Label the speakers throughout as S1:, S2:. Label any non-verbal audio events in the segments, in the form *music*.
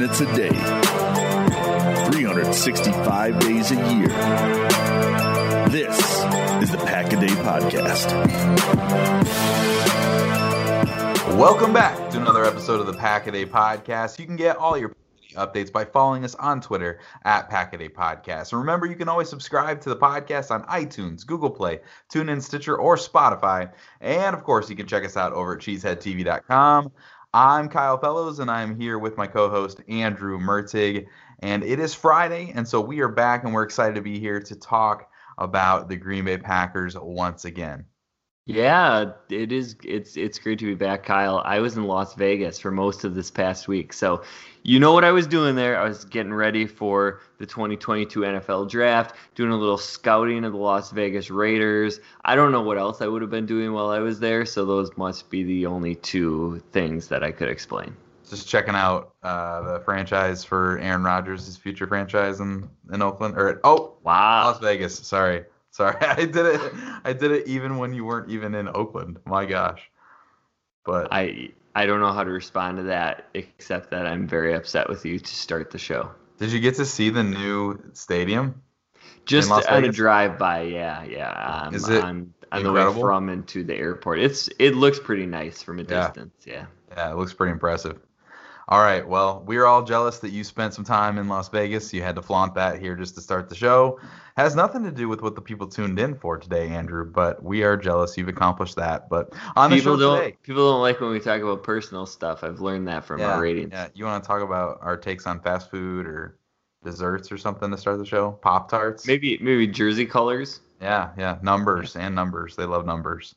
S1: minutes a day, 365 days a year. This is the Pack a Day Podcast.
S2: Welcome back to another episode of the Pack a Day Podcast. You can get all your updates by following us on Twitter at Pack a Day Podcast. And remember, you can always subscribe to the podcast on iTunes, Google Play, TuneIn, Stitcher, or Spotify. And of course, you can check us out over at cheeseheadtv.com. I'm Kyle Fellows, and I'm here with my co-host Andrew Mertig. And it is Friday, and so we are back, and we're excited to be here to talk about the Green Bay Packers once again.
S3: Yeah, it is. It's it's great to be back, Kyle. I was in Las Vegas for most of this past week, so you know what I was doing there. I was getting ready for the 2022 NFL Draft, doing a little scouting of the Las Vegas Raiders. I don't know what else I would have been doing while I was there, so those must be the only two things that I could explain.
S2: Just checking out uh, the franchise for Aaron Rodgers' future franchise in in Oakland or oh
S3: wow
S2: Las Vegas. Sorry. Sorry, *laughs* I did it. I did it even when you weren't even in Oakland. My gosh. But
S3: I I don't know how to respond to that except that I'm very upset with you to start the show.
S2: Did you get to see the new stadium?
S3: Just on a drive by, yeah, yeah. Um,
S2: Is it
S3: on, on the way from and to the airport? It's it looks pretty nice from a
S2: Yeah.
S3: distance. Yeah.
S2: Yeah, it looks pretty impressive. All right, well, we're all jealous that you spent some time in Las Vegas. You had to flaunt that here just to start the show. Has nothing to do with what the people tuned in for today, Andrew, but we are jealous you've accomplished that. But on the
S3: people
S2: show
S3: don't
S2: today,
S3: people don't like when we talk about personal stuff. I've learned that from
S2: yeah,
S3: our ratings.
S2: yeah, you want to talk about our takes on fast food or desserts or something to start the show? Pop Tarts?
S3: Maybe maybe jersey colors.
S2: Yeah, yeah, numbers and numbers. They love numbers.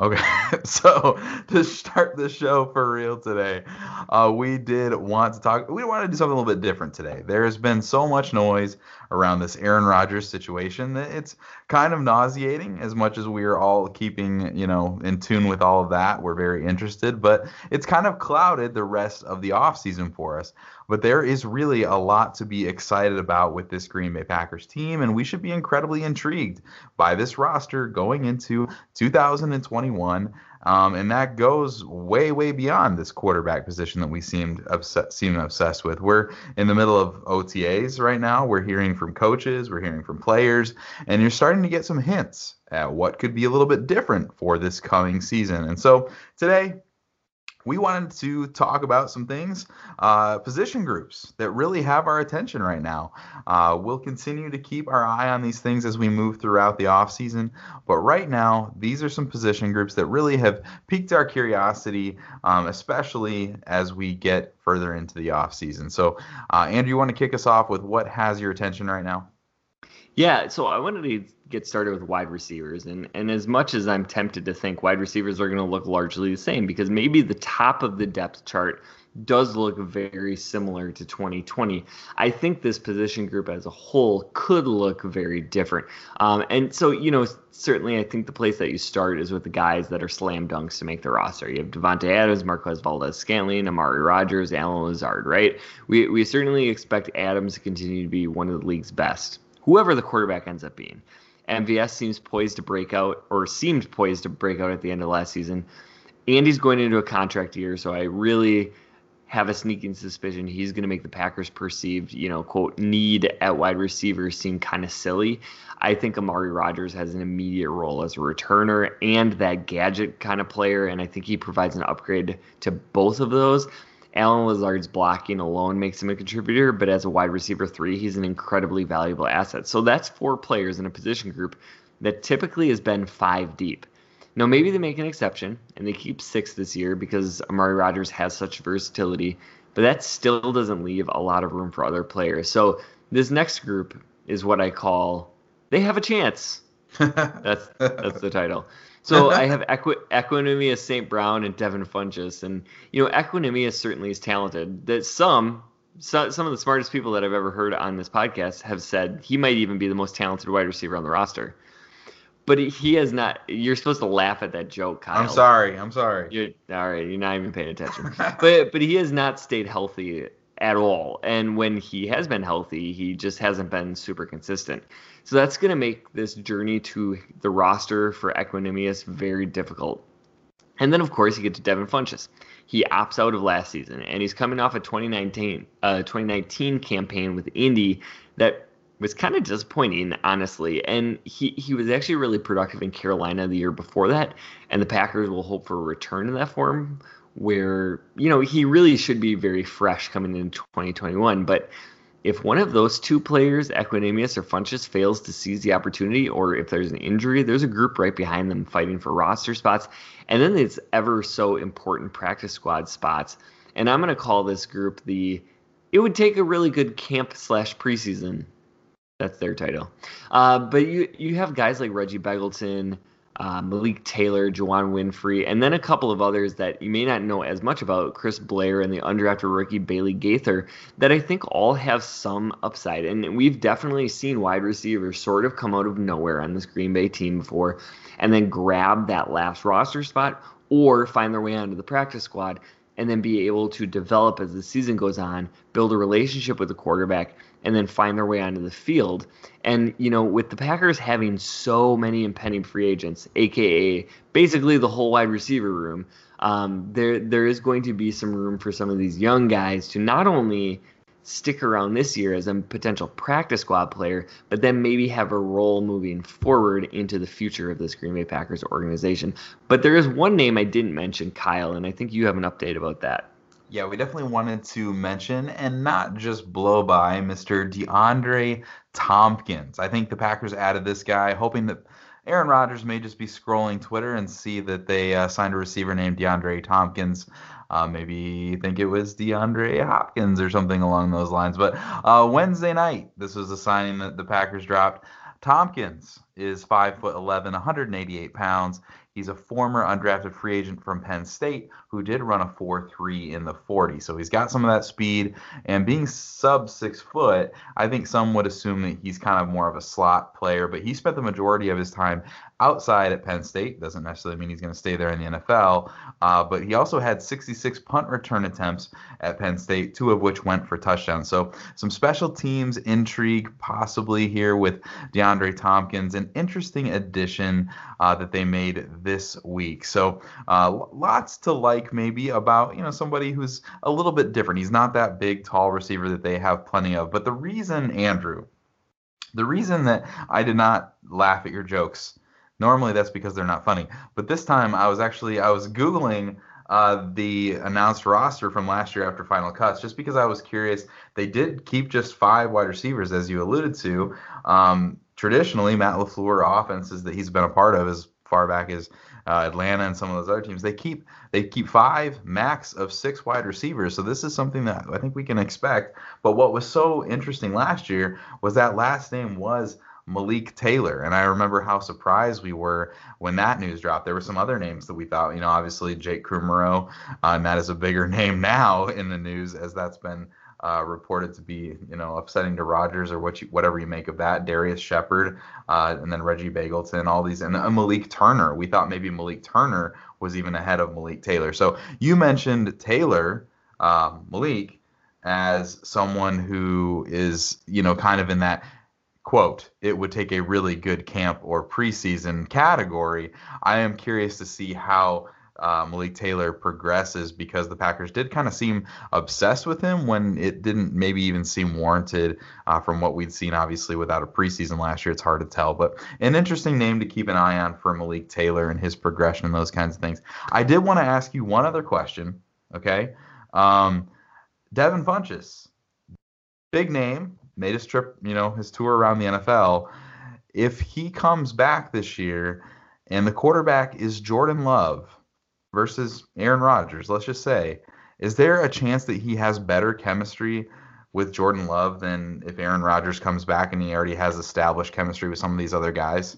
S2: Okay, *laughs* so to start the show for real today, uh, we did want to talk. We want to do something a little bit different today. There has been so much noise around this Aaron Rodgers situation that it's kind of nauseating. As much as we are all keeping, you know, in tune with all of that, we're very interested, but it's kind of clouded the rest of the offseason for us. But there is really a lot to be excited about with this Green Bay Packers team, and we should be incredibly intrigued by this roster going into 2021. Um, and that goes way, way beyond this quarterback position that we seemed obsessed, seem obsessed with. We're in the middle of OTAs right now. We're hearing from coaches, we're hearing from players, and you're starting to get some hints at what could be a little bit different for this coming season. And so today, we wanted to talk about some things, uh, position groups that really have our attention right now. Uh, we'll continue to keep our eye on these things as we move throughout the offseason. But right now, these are some position groups that really have piqued our curiosity, um, especially as we get further into the offseason. So, uh, Andrew, you want to kick us off with what has your attention right now?
S3: Yeah, so I wanted to get started with wide receivers, and and as much as I'm tempted to think wide receivers are going to look largely the same, because maybe the top of the depth chart does look very similar to 2020. I think this position group as a whole could look very different. Um, and so, you know, certainly I think the place that you start is with the guys that are slam dunks to make the roster. You have Davante Adams, Marquez Valdes-Scantling, Amari Rodgers, Allen Lazard, right? We, we certainly expect Adams to continue to be one of the league's best, whoever the quarterback ends up being. MVS seems poised to break out, or seemed poised to break out at the end of last season. Andy's going into a contract year, so I really have a sneaking suspicion he's going to make the Packers' perceived, you know, quote, need at wide receiver seem kind of silly. I think Amari Rodgers has an immediate role as a returner and that gadget kind of player, and I think he provides an upgrade to both of those. Allen Lazard's blocking alone makes him a contributor, but as a wide receiver three, he's an incredibly valuable asset. So that's four players in a position group that typically has been five deep. Now, maybe they make an exception and they keep six this year because Amari Rodgers has such versatility, but that still doesn't leave a lot of room for other players. So this next group is what I call they have a chance. *laughs* That's that's the title. So *laughs* I have Equi- St. Brown and Devin Funchess, and you know Equanimeous certainly is talented. That some so, some of the smartest people that I've ever heard on this podcast have said he might even be the most talented wide receiver on the roster. But he has not. You're supposed to laugh at that joke, Kyle.
S2: I'm sorry. I'm sorry.
S3: You're all right. You're not even paying attention. *laughs* but but he has not stayed healthy at all. And when he has been healthy, he just hasn't been super consistent. So that's going to make this journey to the roster for Equanimeous very difficult. And then, of course, you get to Devin Funchess. He opts out of last season, and he's coming off a 2019 uh, 2019 campaign with Indy that was kind of disappointing, honestly. And he, he was actually really productive in Carolina the year before that, and the Packers will hope for a return in that form where, you know, he really should be very fresh coming into 2021. But if one of those two players, Equanimeous or Funchess, fails to seize the opportunity, or if there's an injury, there's a group right behind them fighting for roster spots. And then it's ever so important practice squad spots. And I'm going to call this group the it would take a really good camp slash preseason. That's their title. Uh, but you you have guys like Reggie Begelton, uh, Malik Taylor, Juwann Winfree, and then a couple of others that you may not know as much about, Chris Blair and the undrafted rookie Bailey Gaither, that I think all have some upside. And we've definitely seen wide receivers sort of come out of nowhere on this Green Bay team before and then grab that last roster spot or find their way onto the practice squad and then be able to develop as the season goes on, build a relationship with the quarterback, and then find their way onto the field. And, you know, with the Packers having so many impending free agents, aka basically the whole wide receiver room, um, there there is going to be some room for some of these young guys to not only stick around this year as a potential practice squad player, but then maybe have a role moving forward into the future of this Green Bay Packers organization. But there is one name I didn't mention, Kyle, and I think you have an update about that.
S2: Yeah, we definitely wanted to mention and not just blow by Mr. DeAndre Thompkins. I think the Packers added this guy, hoping that Aaron Rodgers may just be scrolling Twitter and see that they uh, signed a receiver named DeAndre Thompkins. Uh, maybe think it was DeAndre Hopkins or something along those lines. But uh, Wednesday night, this was a signing that the Packers dropped. Thompkins is 5 foot 11, 188 pounds. He's a former undrafted free agent from Penn State who did run a 4.3 in the 40. So he's got some of that speed. And being sub six foot, I think some would assume that he's kind of more of a slot player. But he spent the majority of his time outside at Penn State. Doesn't necessarily mean he's going to stay there in the NFL. Uh, but he also had 66 punt return attempts at Penn State, two of which went for touchdowns. So some special teams intrigue possibly here with DeAndre Thompkins. An interesting addition uh, that they made this week. So uh, lots to like maybe about you know somebody who's a little bit different. He's not that big, tall receiver that they have plenty of. But the reason, Andrew, the reason that I did not laugh at your jokes Normally that's because they're not funny. But this time I was actually I was googling uh, the announced roster from last year after final cuts just because I was curious. They did keep just five wide receivers as you alluded to. Um, traditionally, Matt LaFleur offenses that he's been a part of as far back as uh, Atlanta and some of those other teams, they keep they keep five max of six wide receivers. So this is something that I think we can expect. But what was so interesting last year was that last name was Malik Taylor. And I remember how surprised we were when that news dropped. There were some other names that we thought, you know, obviously Jake Kumerow, uh, and that is a bigger *laughs* name now in the news as that's been uh, reported to be, you know, upsetting to Rodgers or what you, whatever you make of that. Darrius Shepherd, uh, and then Reggie Begelton, all these, and uh, Malik Turner. We thought maybe Malik Turner was even ahead of Malik Taylor. So you mentioned Taylor, um, Malik, as someone who is, you know, kind of in that quote, it would take a really good camp or preseason category. I am curious to see how uh, Malik Taylor progresses because the Packers did kind of seem obsessed with him when it didn't maybe even seem warranted uh, from what we'd seen, obviously, without a preseason last year. It's hard to tell, but an interesting name to keep an eye on for Malik Taylor and his progression and those kinds of things. I did want to ask you one other question, okay? Um, Devin Funchess, big name, made his trip, you know, his tour around the NFL. If he comes back this year and the quarterback is Jordan Love versus Aaron Rodgers, let's just say, is there a chance that he has better chemistry with Jordan Love than if Aaron Rodgers comes back and he already has established chemistry with some of these other guys?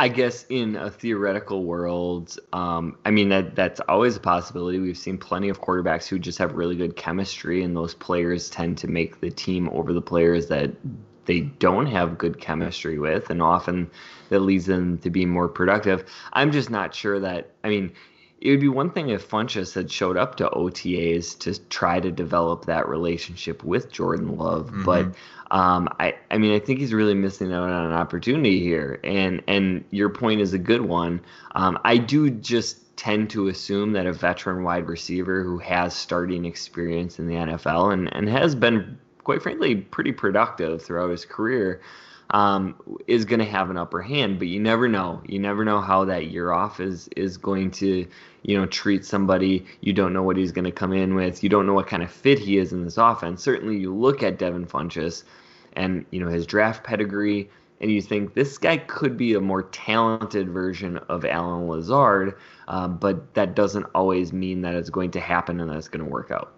S3: I guess in a theoretical world, um, I mean that that's always a possibility. We've seen plenty of quarterbacks who just have really good chemistry, and those players tend to make the team over the players that they don't have good chemistry with, and often that leads them to be more productive. I'm just not sure that. I mean, it would be one thing if Funchess had showed up to OTAs to try to develop that relationship with Jordan Love, mm-hmm. but um, I, I mean, I think he's really missing out on an opportunity here. And and your point is a good one. Um, I do just tend to assume that a veteran wide receiver who has starting experience in the NFL and, and has been, quite frankly, pretty productive throughout his career um, is going to have an upper hand. But you never know. You never know how that year off is is going to, you know, treat somebody. You don't know what he's going to come in with. You don't know what kind of fit he is in this offense. Certainly, you look at Devin Funchess and you know his draft pedigree, and you think this guy could be a more talented version of Allen Lazard. Uh, but that doesn't always mean that it's going to happen and that it's going to work out.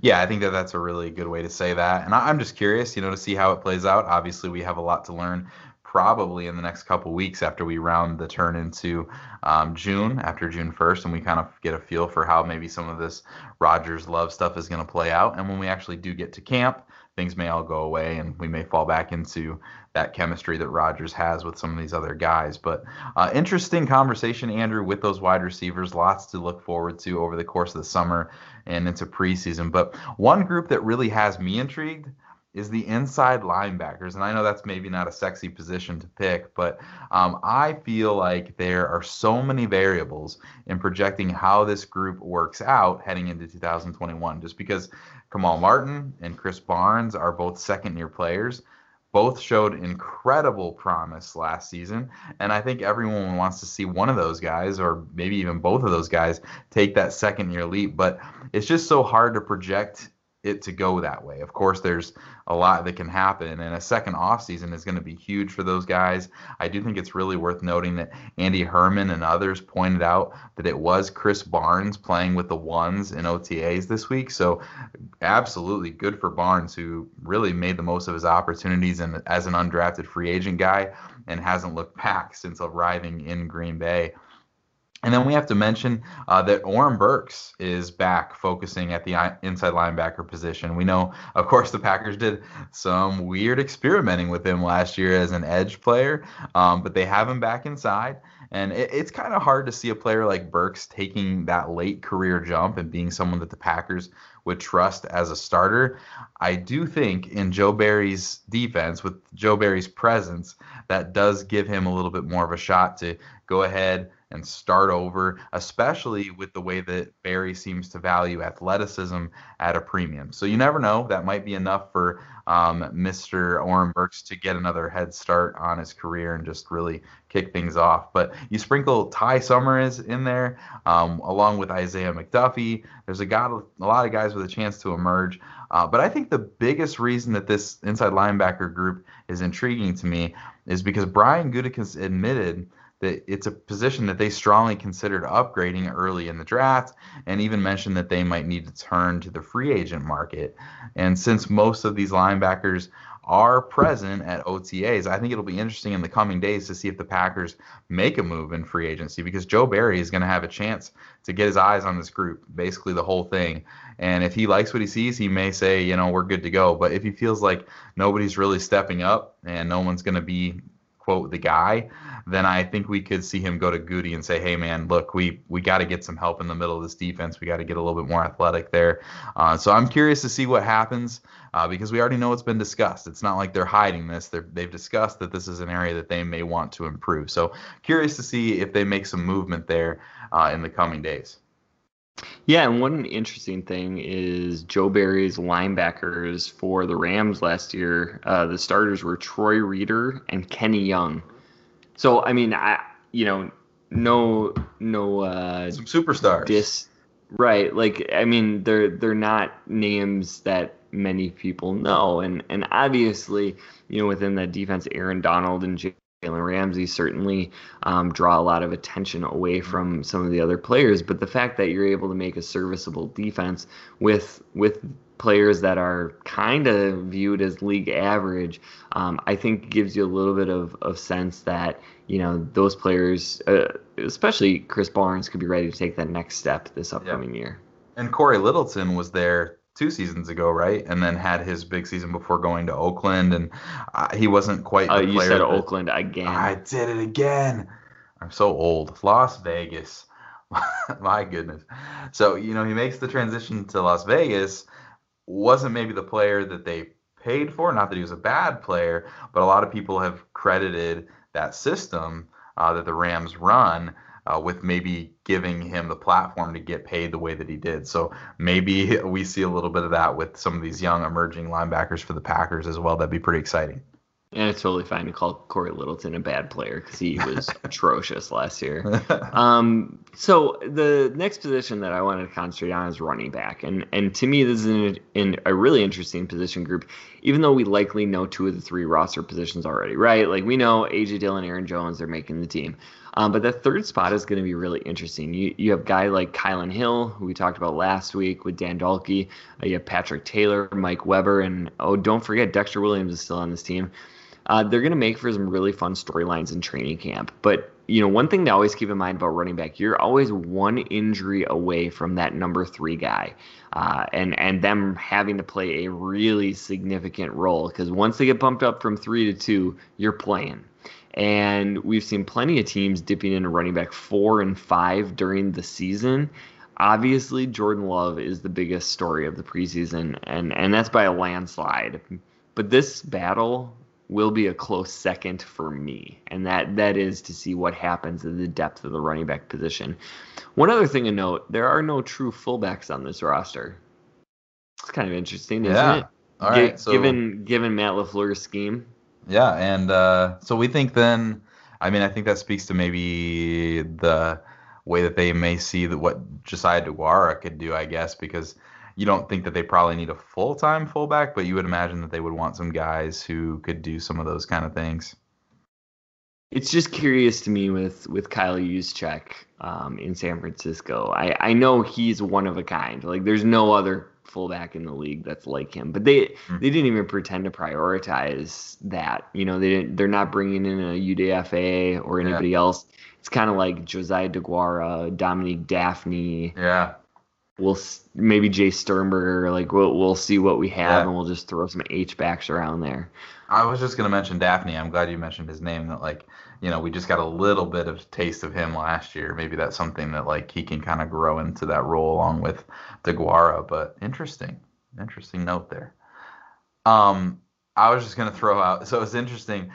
S2: Yeah, I think that that's a really good way to say that. And I, am just curious, you know, to see how it plays out. Obviously, we have a lot to learn probably in the next couple weeks after we round the turn into um, June, after June 1st, and we kind of get a feel for how maybe some of this Rodgers love stuff is going to play out. And when we actually do get to camp, things may all go away and we may fall back into that chemistry that Rodgers has with some of these other guys. But uh, interesting conversation, Andrew, with those wide receivers. Lots to look forward to over the course of the summer and into preseason. But one group that really has me intrigued is the inside linebackers. And I know that's maybe not a sexy position to pick, but um, I feel like there are so many variables in projecting how this group works out heading into 2021. Just because Kamal Martin and Krys Barnes are both second year players. Both showed incredible promise last season, and I think everyone wants to see one of those guys, or maybe even both of those guys, take that second year leap. But it's just so hard to project it to go that way. Of course, there's a lot that can happen, and a second offseason is going to be huge for those guys. I do think it's really worth noting that Andy Herman and others pointed out that it was Krys Barnes playing with the ones in OTAs this week. So, absolutely good for Barnes, who really made the most of his opportunities and as an undrafted free agent guy and hasn't looked back since arriving in Green Bay. And then we have to mention uh, that Oren Burks is back focusing at the inside linebacker position. We know, of course, the Packers did some weird experimenting with him last year as an edge player, um, but they have him back inside. And it, it's kind of hard to see a player like Burks taking that late career jump and being someone that the Packers would trust as a starter. I do think in Joe Barry's defense, with Joe Barry's presence, that does give him a little bit more of a shot to go ahead and start over, especially with the way that Barry seems to value athleticism at a premium. So you never know. That might be enough for um, Mr. Oren Burks to get another head start on his career and just really kick things off. But you sprinkle Ty Summers in there, um, along with Isaiah McDuffie. There's a, got, a lot of guys with a chance to emerge. Uh, but I think the biggest reason that this inside linebacker group is intriguing to me is because Brian Gutekunst admitted that it's a position that they strongly considered upgrading early in the draft and even mentioned that they might need to turn to the free agent market. And since most of these linebackers are present at OTAs, I think it'll be interesting in the coming days to see if the Packers make a move in free agency because Joe Barry is going to have a chance to get his eyes on this group, basically the whole thing. And if he likes what he sees, he may say, you know, we're good to go. But if he feels like nobody's really stepping up and no one's going to be quote the guy, then I think we could see him go to Goody and say, "Hey, man, look, we we got to get some help in the middle of this defense. We got to get a little bit more athletic there." Uh, so I'm curious to see what happens uh, because we already know it's been discussed. It's not like they're hiding this. They're, they've discussed that this is an area that they may want to improve. So curious to see if they make some movement there uh, in the coming days.
S3: Yeah, and one interesting thing is Joe Barry's linebackers for the Rams last year. Uh, the starters were Troy Reeder and Kenny Young. So I mean, I you know, no no uh,
S2: some superstars.
S3: Dis, right? Like I mean, they're they're not names that many people know, and and obviously, you know, within the defense, Aaron Donald and Jalen Ramsey certainly um, draw a lot of attention away from some of the other players. But the fact that you're able to make a serviceable defense with with players that are kind of viewed as league average, um, I think gives you a little bit of, of sense that you know those players, uh, especially Krys Barnes, could be ready to take that next step this upcoming year.
S2: And Cory Littleton was there two seasons ago, right? And then had his big season before going to Oakland, and uh, he wasn't quite.
S3: Uh, you said that, Oakland again.
S2: I did it again. I'm so old. Las Vegas. *laughs* My goodness. So, you know, he makes the transition to Las Vegas. Wasn't maybe the player that they paid for. Not that he was a bad player, but a lot of people have credited that system uh, that the Rams run uh, with maybe giving him the platform to get paid the way that he did. So maybe *laughs* we see a little bit of that with some of these young emerging linebackers for the Packers as well. That'd be pretty exciting.
S3: And it's totally fine to call Cory Littleton a bad player because he was *laughs* atrocious last year. *laughs* Um, so the next position that I wanted to concentrate on is running back, and and to me this is in, in a really interesting position group. Even though we likely know two of the three roster positions already, right? Like we know AJ Dillon, Aaron Jones, they're making the team. Um, but that third spot is going to be really interesting. You you have guy like Kylin Hill, who we talked about last week with Dan Dalkey. Uh, you have Patrick Taylor, Mike Weber, and oh, don't forget Dexter Williams is still on this team. Uh, they're going to make for some really fun storylines in training camp. But you know, one thing to always keep in mind about running back, you're always one injury away from that number three guy, uh, and and them having to play a really significant role because once they get bumped up from three to two, you're playing. And we've seen plenty of teams dipping into running back four and five during the season. Obviously, Jordan Love is the biggest story of the preseason, and and that's by a landslide. But this battle will be a close second for me, and that that is to see what happens in the depth of the running back position. One other thing to note: there are no true fullbacks on this roster. It's kind of interesting, isn't
S2: yeah.
S3: it?
S2: All right. so,
S3: given given Matt LaFleur's scheme.
S2: Yeah, and uh, so we think then. I mean, I think that speaks to maybe the way that they may see that what Josiah DeGuara could do, I guess, because you don't think that they probably need a full time fullback, but you would imagine that they would want some guys who could do some of those kind of things.
S3: It's just curious to me with with Kyle Juszczyk um, in San Francisco. I I know he's one of a kind. Like there's no other fullback in the league that's like him. But they mm-hmm. they didn't even pretend to prioritize that. You know, they didn't. They're not bringing in a UDFA or anybody yeah. else. It's kind of like Josiah DeGuara, Dominique Dafney.
S2: Yeah
S3: we'll maybe Jace Sternberger. Like we'll we'll see what we have, yeah. and we'll just throw some H backs around there.
S2: I was just gonna mention Dafney. I'm glad you mentioned his name. That like you know we just got a little bit of taste of him last year. Maybe that's something that like he can kind of grow into that role along with DeGuara. But interesting, interesting note there. Um, I was just gonna throw out. So it's interesting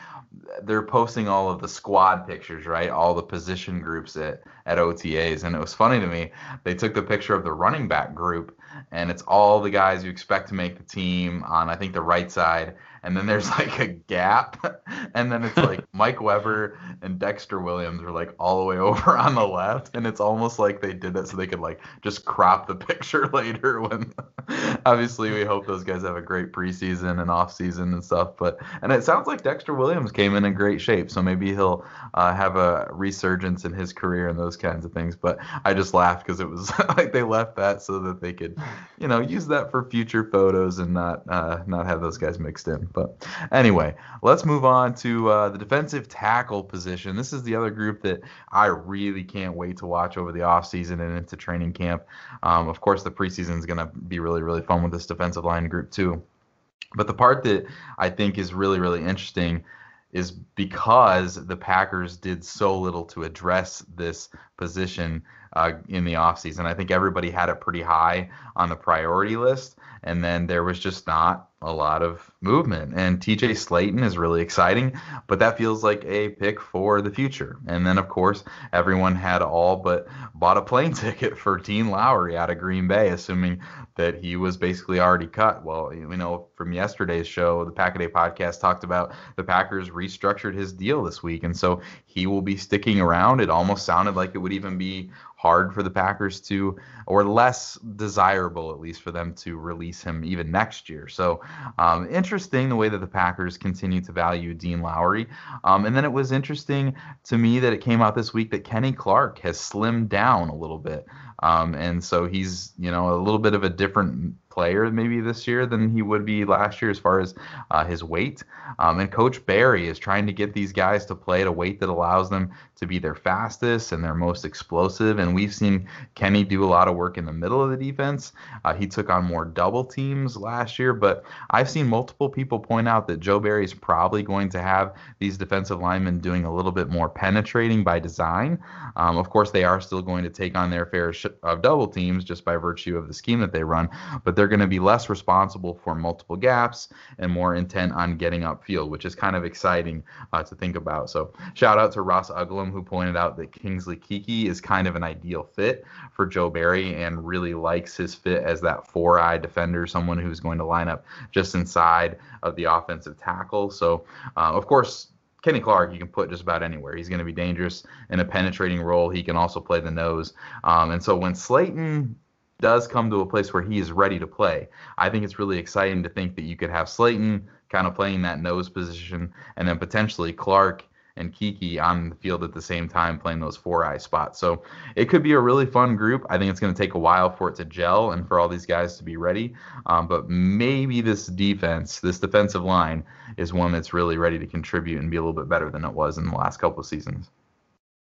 S2: they're posting all of the squad pictures, right? All the position groups at, at OTAs. And it was funny to me. They took the picture of the running back group, and it's all the guys you expect to make the team on, I think, the right side and then there's *laughs* like a gap, *laughs* and then it's like *laughs* Mike Weber and Dexter Williams are like all the way over on the left, and it's almost like they did it so they could like just crop the picture later. When obviously we hope those guys have a great preseason and off season and stuff, but and it sounds like Dexter Williams came in in great shape, so maybe he'll uh, have a resurgence in his career and those kinds of things. But I just laughed because it was *laughs* like they left that so that they could, you know, use that for future photos and not uh, not have those guys mixed in. But anyway, let's move on to uh, the defensive tackle position. This is the other group that I really can't wait to watch over the offseason and into training camp. Um, of course, the preseason is going to be really, really fun with this defensive line group, too. But the part that I think is really, really interesting is because the Packers did so little to address this position uh, in the offseason. I think everybody had it pretty high on the priority list, and then there was just not a lot of movement. And TJ Slaton is really exciting, but that feels like a pick for the future. And then, of course, everyone had all but bought a plane *laughs* ticket for Dean Lowry out of Green Bay, assuming that he was basically already cut. Well, you know, from yesterday's show, the Packaday podcast talked about the Packers restructured his deal this week. And so he will be sticking around. It almost sounded like it would even be hard for the Packers to, or less desirable at least for them to release him even next year. So um, interesting the way that the Packers continue to value Dean Lowry. Um, and then it was interesting to me that it came out this week that Kenny Clark has slimmed down a little bit. Um, and so he's, you know, a little bit of a different player maybe this year than he would be last year as far as uh, his weight. Um, and Coach Barry is trying to get these guys to play at a weight that allows them to be their fastest and their most explosive. And we've seen Kenny do a lot of work in the middle of the defense. Uh, he took on more double teams last year, but I've seen multiple people point out that Joe Barry is probably going to have these defensive linemen doing a little bit more penetrating by design. Um, of course, they are still going to take on their fair sh- of double teams just by virtue of the scheme that they run, but they're going to be less responsible for multiple gaps and more intent on getting upfield, which is kind of exciting uh, to think about. So, shout out to Ross Uglem, who pointed out that Kingsley Keke is kind of an ideal fit for Joe Barry and really likes his fit as that four eye defender, someone who's going to line up just inside of the offensive tackle. So, uh, of course, Kenny Clark, you can put just about anywhere. He's going to be dangerous in a penetrating role. He can also play the nose. Um, and so when Slaton does come to a place where he is ready to play, I think it's really exciting to think that you could have Slaton kind of playing that nose position and then potentially Clark and Keke on the field at the same time playing those four eye spots. So it could be a really fun group. I think it's going to take a while for it to gel and for all these guys to be ready. Um, but maybe this defense, this defensive line, is one that's really ready to contribute and be a little bit better than it was in the last couple of seasons.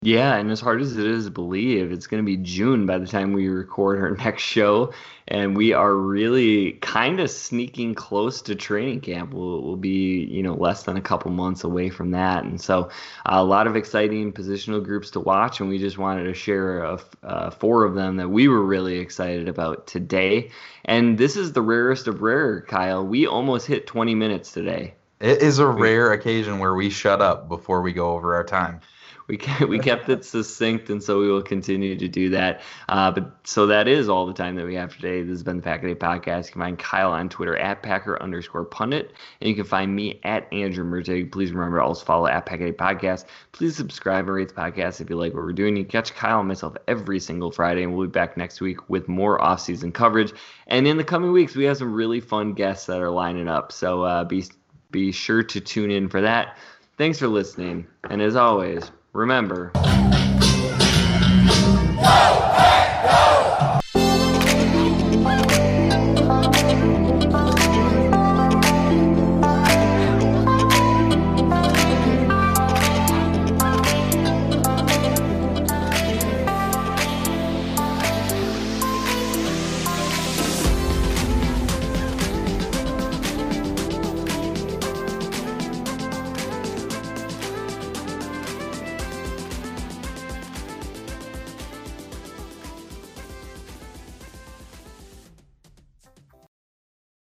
S3: Yeah, and as hard as it is to believe, it's going to be June by the time we record our *laughs* next show, and we are really kind of sneaking close to training camp. We'll, we'll be, you know, less than a couple months away from that, and so uh, a lot of exciting positional groups to watch, and we just wanted to share a, uh, four of them that we were really excited about today. And this is the rarest of rare, Kyle. We almost hit 20 minutes today.
S2: It is a rare occasion where we shut up before we go over our time
S3: we kept, we kept it succinct, and so we will continue to do that. Uh, but so that is all the time that we have today. This has been the Pack a Day podcast. You can find Kyle on Twitter at Packer underscore pundit, and you can find me at Andrew Mertig. Please remember to also follow at Packer Day podcast. Please subscribe and rate the podcast if you like what we're doing. You catch Kyle and myself every single Friday, and we'll be back next week with more off-season coverage. And in the coming weeks, we have some really fun guests that are lining up. So uh, be be sure to tune in for that. Thanks for listening, and as always Remember.